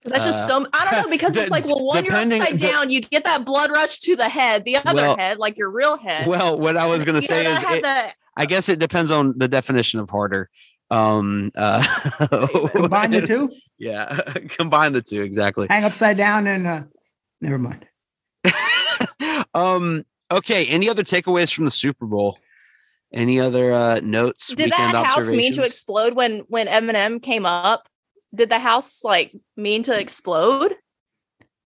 A: that's just
B: uh,
A: so. I don't know <laughs> because
B: de-
A: it's like, well, one you're upside
B: de-
A: down, you get that blood rush to the head, the other
B: Well-
A: head, like your real head.
B: well, what I was gonna say is, it,
A: that-
B: I guess it depends on the definition of harder. Um, uh, <laughs>
E: Combine the two,
B: yeah, <laughs> combine the two exactly.
E: hang upside down, and uh, never mind.
B: um, okay. Any other takeaways from the Super Bowl? Any other uh, notes?
A: did that house mean to explode when when Eminem came up? Did the house like mean to explode?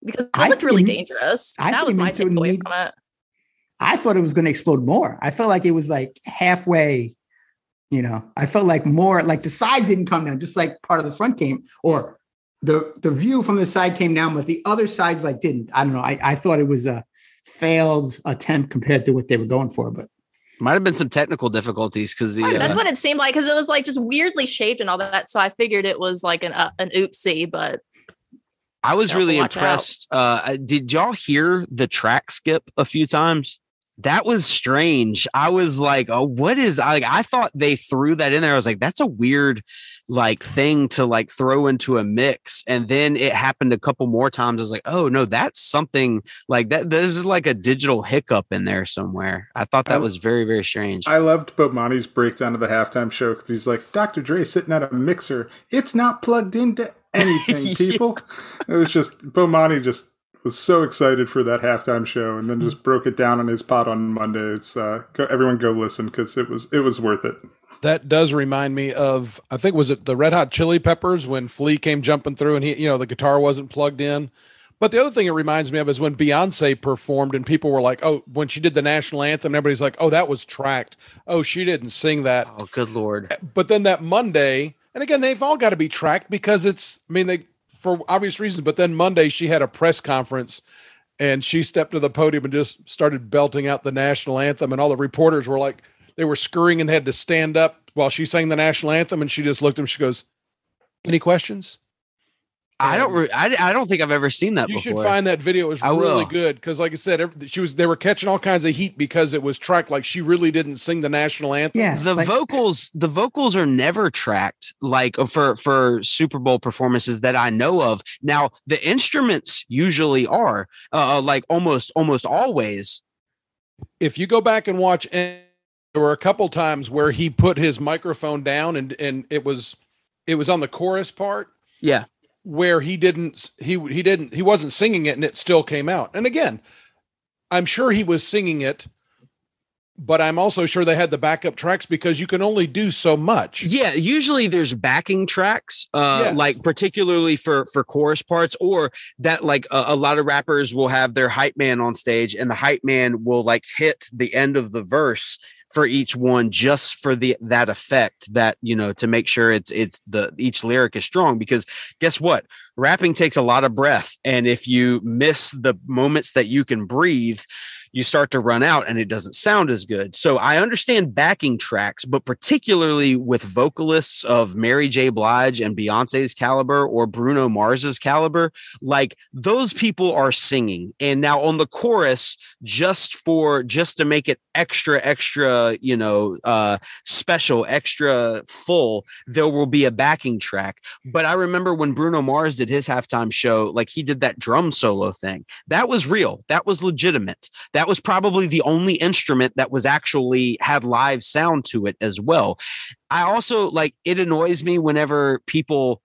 A: Because it
E: I
A: looked really dangerous.
E: I
A: that was my
E: meant
A: takeaway
E: need-
A: from it.
E: I thought it was going to explode more. I felt like it was like halfway. You know, I felt like more like the sides didn't come down, just like part of the front came, or the the view from the side came down, but the other sides like didn't. I don't know. I, I thought it was a failed attempt compared to what they were going for, but
B: Might have been some technical difficulties because the
A: That's
B: uh,
A: what it seemed like because it was like just weirdly shaped and all that. So I figured it was like an uh, an oopsie, but
B: I was really
A: watch out.
B: impressed. Uh, did y'all hear the track skip a few times? That was strange. I was like, "Oh, what is?" I like, I thought they threw that in there. I was like, "That's a weird, like, thing to like throw into a mix." And then it happened a couple more times. I was like, "Oh no, that's something like that." There's like a digital hiccup in there somewhere. I thought that
C: Um,
B: was very, very strange.
C: I loved Bomani's breakdown of the halftime show because he's like, Dr. Dre sitting at a mixer. It's not plugged into anything, <laughs>
B: Yeah.
C: people. It was just, Bomani just was so excited for that halftime show and then just broke it down on his pod on Monday. It's, uh, go, everyone go listen because it was, it was worth it.
D: That does remind me of I think was it the Red Hot Chili Peppers when Flea came jumping through and he you know the guitar wasn't plugged in. But the other thing it reminds me of is when Beyonce performed and people were like, "Oh, when she did the national anthem, everybody's like, "Oh, that was tracked. Oh, she didn't sing that."
B: oh, good lord!
D: But then that Monday, and again, they've all got to be tracked because it's I mean they for obvious reasons, but then Monday she had a press conference and she stepped to the podium and just started belting out the national anthem. And all the reporters were like they were scurrying and had to stand up while she sang the national anthem. And she just looked at them she goes any questions
B: I don't. Re- I, I don't think I've ever seen that
D: you
B: before.
D: should find that video it was
B: I
D: really
B: will.
D: good because like i said every, she was they were catching all kinds of heat because it was tracked like she really didn't sing the national anthem
E: yeah,
B: the
E: like-
B: vocals the vocals are never tracked like uh, for for super bowl performances that i know of now the instruments usually are uh, like almost almost always
D: if you go back and watch and there were a couple times where he put his microphone down and and it was it was on the chorus part
B: yeah
D: where he didn't he he didn't he wasn't singing it and it still came out and again i'm sure he was singing it but i'm also sure they had the backup tracks because you can only do so much
B: yeah usually there's backing tracks uh
D: Yes.
B: like particularly for for chorus parts or that like a, a lot of rappers will have their hype man on stage and the hype man will like hit the end of the verse for each one just for the that effect that you know to make sure it's it's the each lyric is strong because guess what? Rapping takes a lot of breath and if you miss the moments that you can breathe you start to run out and it doesn't sound as good. So I understand backing tracks, but particularly with vocalists of Mary J. Blige and Beyonce's caliber or Bruno Mars's caliber, like those people are singing. And now on the chorus, just for just to make it extra, extra, you know, uh special, extra full, there will be a backing track. But I remember when Bruno Mars did his halftime show, like he did that drum solo thing. That was real. That was legitimate. That was probably the only instrument that was actually had live sound to it as well. I also like it annoys me whenever people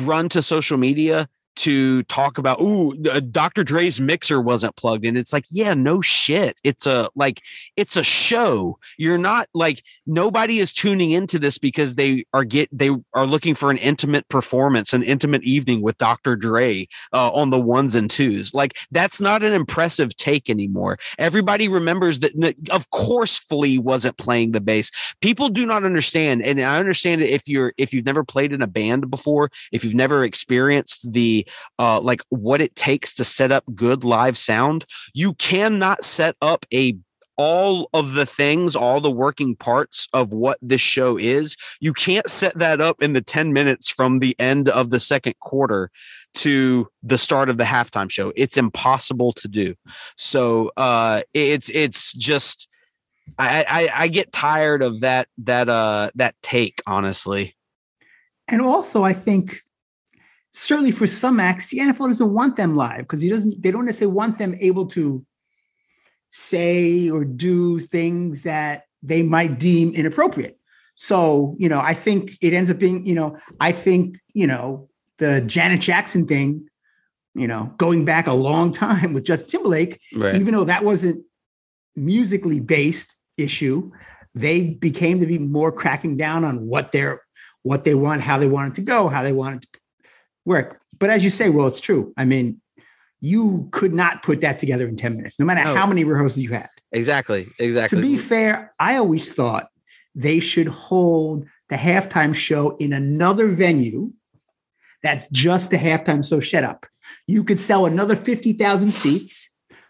B: run to social media to talk about ooh uh, Dr. Dre's mixer wasn't plugged in. It's like, yeah, no shit. It's a like it's a show. You're not like nobody is tuning into this because they are get they are looking for an intimate performance, an intimate evening with Dr. Dre uh, on the ones and twos. Like that's not an impressive take anymore. Everybody remembers that of course Flea wasn't playing the bass. People do not understand and I understand it if you're if you've never played in a band before, if you've never experienced the uh, like what it takes to set up good live sound. You cannot set up a all of the things, all the working parts of what this show is. You can't set that up in the 10 minutes from the end of the second quarter to the start of the halftime show. It's impossible to do. So uh it's it's just I, I I get tired of that that uh that take, honestly.
E: And also I think certainly for some acts, the NFL doesn't want them live because he doesn't. They don't necessarily want them able to say or do things that they might deem inappropriate. So you know, I think it ends up being you know, I think you know the Janet Jackson thing. You know, going back a long time with Justin Timberlake, right. even though that wasn't musically based issue, they became to be more cracking down on what they're what they want, how they want it to go, how they want it to work. But as you say, well, it's true. I mean, you could not put that together in 10 minutes, no matter no. how many rehearsals you had.
B: Exactly. Exactly.
E: To be fair, I always thought they should hold the halftime show in another venue that's just the halftime show shut up. You could sell another 50,000 seats.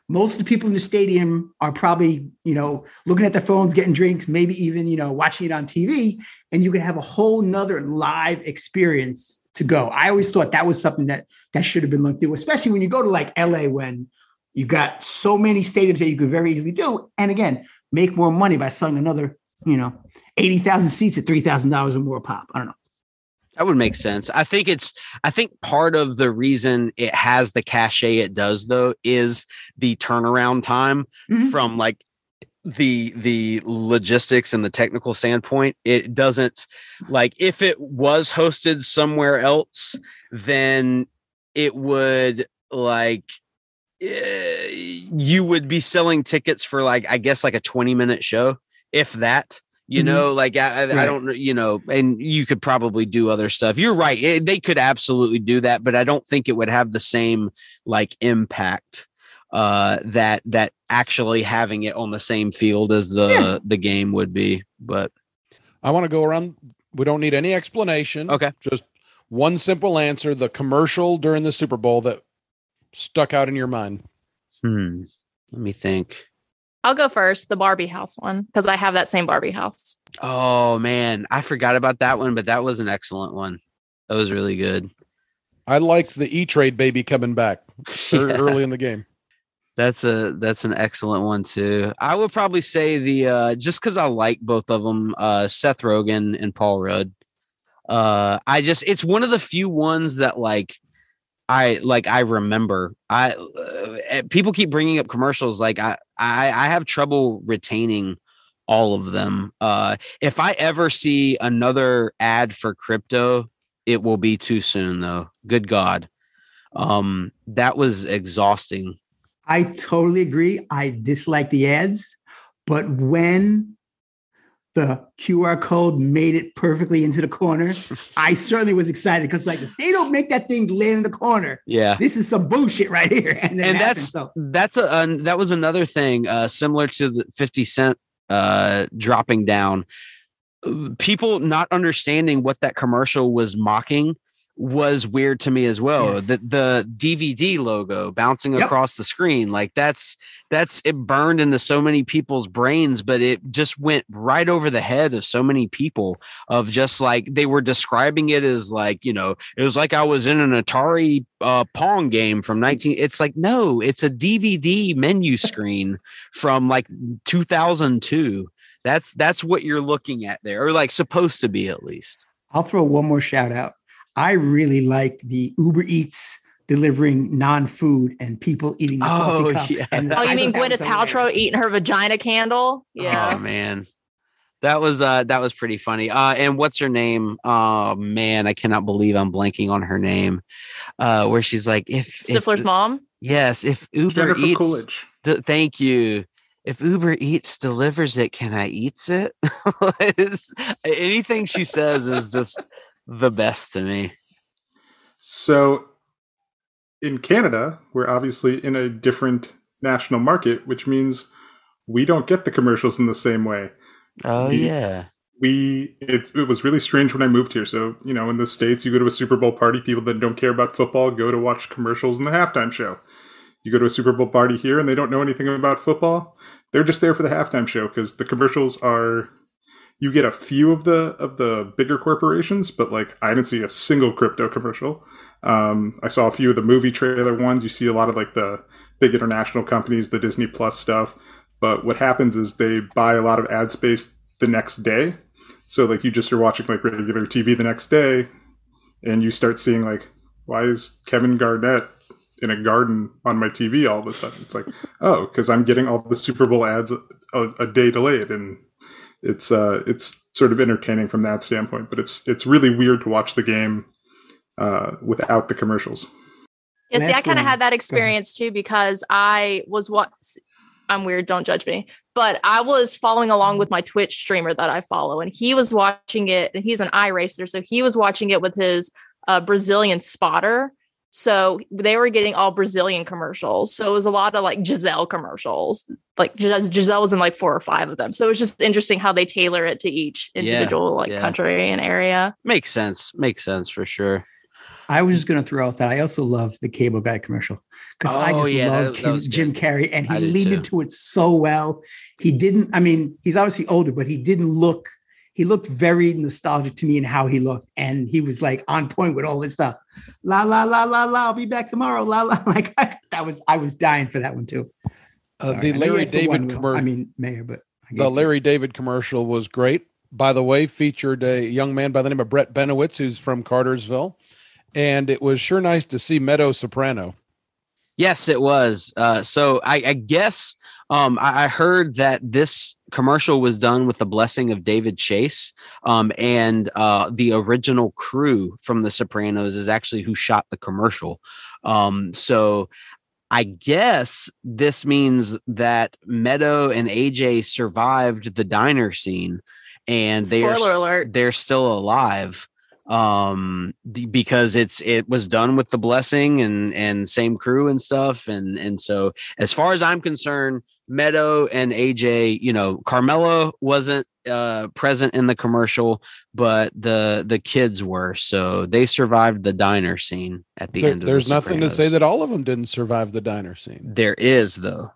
E: Most of the people in the stadium are probably, you know, looking at their phones, getting drinks, maybe even, you know, watching it on TV. And you could have a whole nother live experience to go. I always thought that was something that that should have been looked through, especially when you go to like LA when you got so many stadiums that you could very easily do. And again, make more money by selling another, you know, 80,000 seats at $3,000 or more pop. I don't know.
B: That would make sense. I think it's I think part of the reason it has the cachet it does though is the turnaround time mm-hmm. from like the the logistics and the technical standpoint it doesn't like if it was hosted somewhere else then it would like uh, you would be selling tickets for like i guess like a 20 minute show if that you mm-hmm. know like I, right. I don't you know and you could probably do other stuff you're right it, they could absolutely do that but i don't think it would have the same like impact uh, that that actually having it on the same field as the yeah. the game would be. But
D: I want to go around. We don't need any explanation.
B: Okay,
D: just one simple answer: the commercial during the Super Bowl that stuck out in your mind.
B: Hmm. Let me think.
A: I'll go first, the Barbie house one, because I have that same Barbie house.
B: Oh man, I forgot about that one, but that was an excellent one. That was really good.
D: I liked the E Trade baby coming back <laughs> yeah. early in the game.
B: That's a that's an excellent one too. I would probably say the uh just because I like both of them, uh Seth Rogen and Paul Rudd. Uh I just it's one of the few ones that like I like I remember. I uh, people keep bringing up commercials like I I I have trouble retaining all of them. Uh if I ever see another ad for crypto, it will be too soon though. Good god. Um that was exhausting
E: I totally agree. I dislike the ads, but when the QR code made it perfectly into the corner, I <laughs> certainly was excited because, like, if they don't make that thing land in the corner,
B: yeah,
E: this is some bullshit right here. <laughs>
B: And, and that's so. that's a uh, that was another thing uh, similar to the Fifty Cent uh, dropping down. People not understanding what that commercial was mocking was weird to me as well.
E: Yes.
B: The the DVD logo bouncing
E: Yep.
B: across the screen, like that's that's it burned into so many people's brains, but it just went right over the head of so many people of just like they were describing it as like, you know, it was like I was in an Atari uh Pong game from 19 it's like no, it's a DVD menu <laughs> screen from like 2002. That's that's what you're looking at there, or like supposed to be at least.
E: I'll throw one more shout out. I really liked the Uber Eats delivering non-food and people eating the
B: Oh,
E: coffee cups.
B: yeah.
E: And
A: Oh,
E: I
A: you mean Gwyneth Paltrow
E: hilarious.
A: eating her vagina candle? Yeah.
B: Oh man. That was uh that was pretty funny. Uh and what's her name? Oh man, I cannot believe I'm blanking on her name. Uh where she's like if if-
A: Stifler's mom.
B: Yes, if Uber
C: Jennifer
B: Eats
C: Coolidge.
B: d- thank you. If Uber Eats delivers it, can I eats it? <laughs> Anything she says is just the best to me.
C: So in Canada, we're obviously in a different national market, which means we don't get the commercials in the same way.
B: Oh
C: We-
B: yeah.
C: We it, it was really strange when I moved here. So, you know, in the States, you go to a Super Bowl party, people that don't care about football go to watch commercials in the halftime show. You go to a Super Bowl party here and they don't know anything about football. They're just there for the halftime show because the commercials are you get a few of the of the bigger corporations, but like I didn't see a single crypto commercial. Um, I saw a few of the movie trailer ones. You see a lot of like the big international companies, the Disney Plus stuff. But what happens is they buy a lot of ad space the next day. So like you just are watching like regular TV the next day, and you start seeing like, why is Kevin Garnett in a garden on my TV all of a sudden? It's like, oh, because I'm getting all the Super Bowl ads a, a day delayed, and it's uh it's sort of entertaining from that standpoint. But it's it's really weird to watch the game uh, without the commercials.
A: Yeah, see, I kind of had that experience too because I was what I'm weird, don't judge me. But I was following along with my Twitch streamer that I follow, and he was watching it, and he's an iRacer, so he was watching it with his uh, Brazilian spotter. So they were getting all Brazilian commercials. So it was a lot of like Gisele commercials. Like Gis- Gisele was in like four or five of them. So it was just interesting how they tailor it to each
B: Yeah,
A: individual like
B: yeah.
A: country and area.
B: Makes sense. Makes sense for sure.
E: I was just going to throw out that I also love the cable guy commercial because I
B: Oh,
E: just
B: yeah,
E: love
B: that- that
E: Kim, Jim. Carrey and he leaned
B: too.
E: into it so well. He didn't. I mean, he's obviously older, but he didn't look. He looked very nostalgic to me in how he looked, and he was like on point with all this stuff. La la la la la. I'll be back tomorrow. La la. <laughs> Like that was. I was dying for that one too.
D: Uh, the
E: I know you
D: Larry David
E: one,
D: commercial.
E: I mean, Mayor, but I
D: the
E: gave you-
D: Larry David commercial was great. By the way, featured a young man by the name of Brett Benowitz, who's from Cartersville, and it was sure nice to see Meadow Soprano.
B: Yes, it was. Uh, so I, I guess um, I, I heard that this commercial was done with the blessing of David Chase, um, and uh, the original crew from The Sopranos is actually who shot the commercial. Um, so I guess this means that Meadow and AJ survived the diner scene, and they are
A: alert.
B: they're still alive um the, because it's it was done with the blessing and and same crew and stuff and and so as far as i'm concerned meadow and aj you know carmela wasn't uh present in the commercial but the the kids were so they survived the diner scene at the
D: There-
B: end of the
D: there's
B: The
D: nothing to say that all of them didn't survive the diner scene.
B: there is though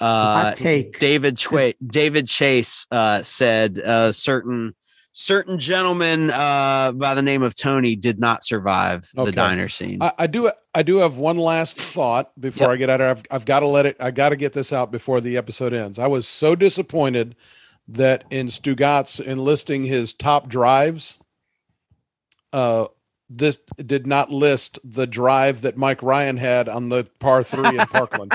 B: uh
E: hot take.
B: David Chwa- David Chase uh, said a certain certain gentleman uh, by the name of Tony did not survive the diner scene.
D: I, I do. I do have one last thought before
B: Yep.
D: I get out. of I've, I've got to let it. I got to get this out before the episode ends. I was so disappointed that in Stugatz enlisting his top drives, uh, this did not list the drive that Mike Ryan had on the par three in <laughs> Parkland.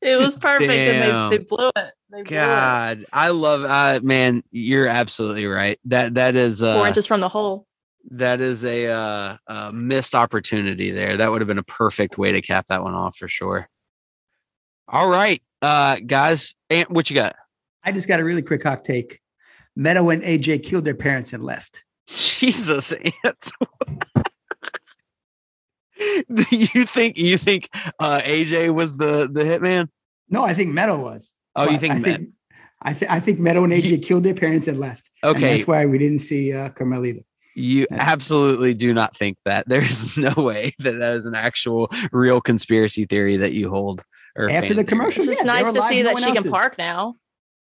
A: It was perfect,
B: Damn.
A: and they, they blew it. They blew it.
B: God, I love uh, man. You're absolutely right. That that is
A: Four
B: uh,
A: inches from the hole.
B: that is a, uh, a missed opportunity there. That would have been a perfect way to cap that one off for sure. All right, uh, guys, and what you got?
E: I just got a really quick hot take. Meadow and AJ killed their parents and left.
B: Jesus, Ant. <laughs> you think you think uh AJ was the the hitman?
E: No, I think Meadow was.
B: Oh, you think,
E: I think I, th- I think Meadow and AJ killed their parents and left. And
B: okay?
E: that's why we didn't see uh, Carmel either.
B: You absolutely do not think that. <laughs> There's no way that that is an actual real conspiracy theory that you hold. Or
E: After the
B: theory.
E: commercial,
A: It's
E: Yeah, they
A: nice to see
E: no
A: that
E: one
A: she can park now.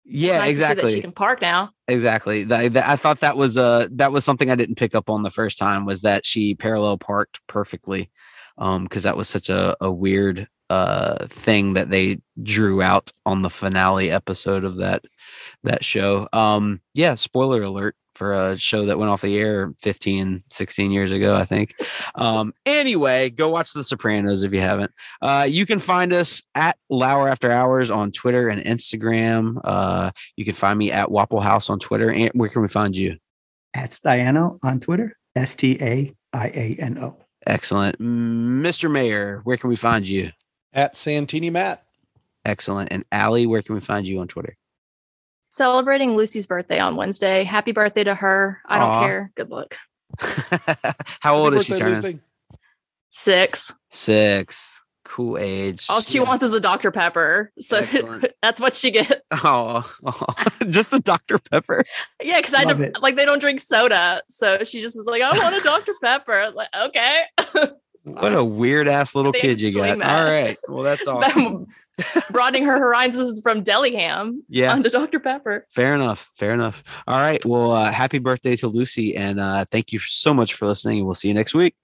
A: It's
B: Yeah,
A: nice to see that
B: exactly.
A: she can park now.
B: exactly that, that- i thought that was uh that was something i didn't pick up on the first time was that she parallel parked perfectly um because that was such a, a weird uh thing that they drew out on the finale episode of that that show um yeah spoiler alert for a show that went off the air 15 16 years ago i think um anyway go watch the sopranos if you haven't uh you can find us at Lour after hours on twitter and instagram uh you can find me at Wapple House on Twitter. And where can we find you?
E: At Staiano on Twitter, S T A I A N O.
B: Excellent. Mr. Mayor, where can we find you?
D: At Santini Matt.
B: Excellent. And Aly, where can we find you on Twitter?
A: Celebrating Lucy's birthday on Wednesday. Happy birthday to her. I don't
B: Aw.
A: care. Good luck. <laughs>
B: How old
D: Happy
B: is she turning?
D: Lucy.
A: Six.
B: Six. Cool age.
A: All she
B: Yeah.
A: wants is a Dr. Pepper. So <laughs> that's what she gets. <laughs>
B: Oh, just a Dr. Pepper.
A: Yeah, because I
E: Love
A: don't- like they don't drink soda. So she just was like, I want a Dr. Pepper. Like, okay.
B: What a weird ass little kid you got.
A: that.
B: All right. Well, that's <laughs>
A: all. <laughs> broadening her horizons from Deliham
B: Yeah.
A: onto Dr. Pepper.
B: Fair enough. Fair enough. All right. Well, uh, happy birthday to Lucy. And uh, thank you so much for listening. And we'll see you next week.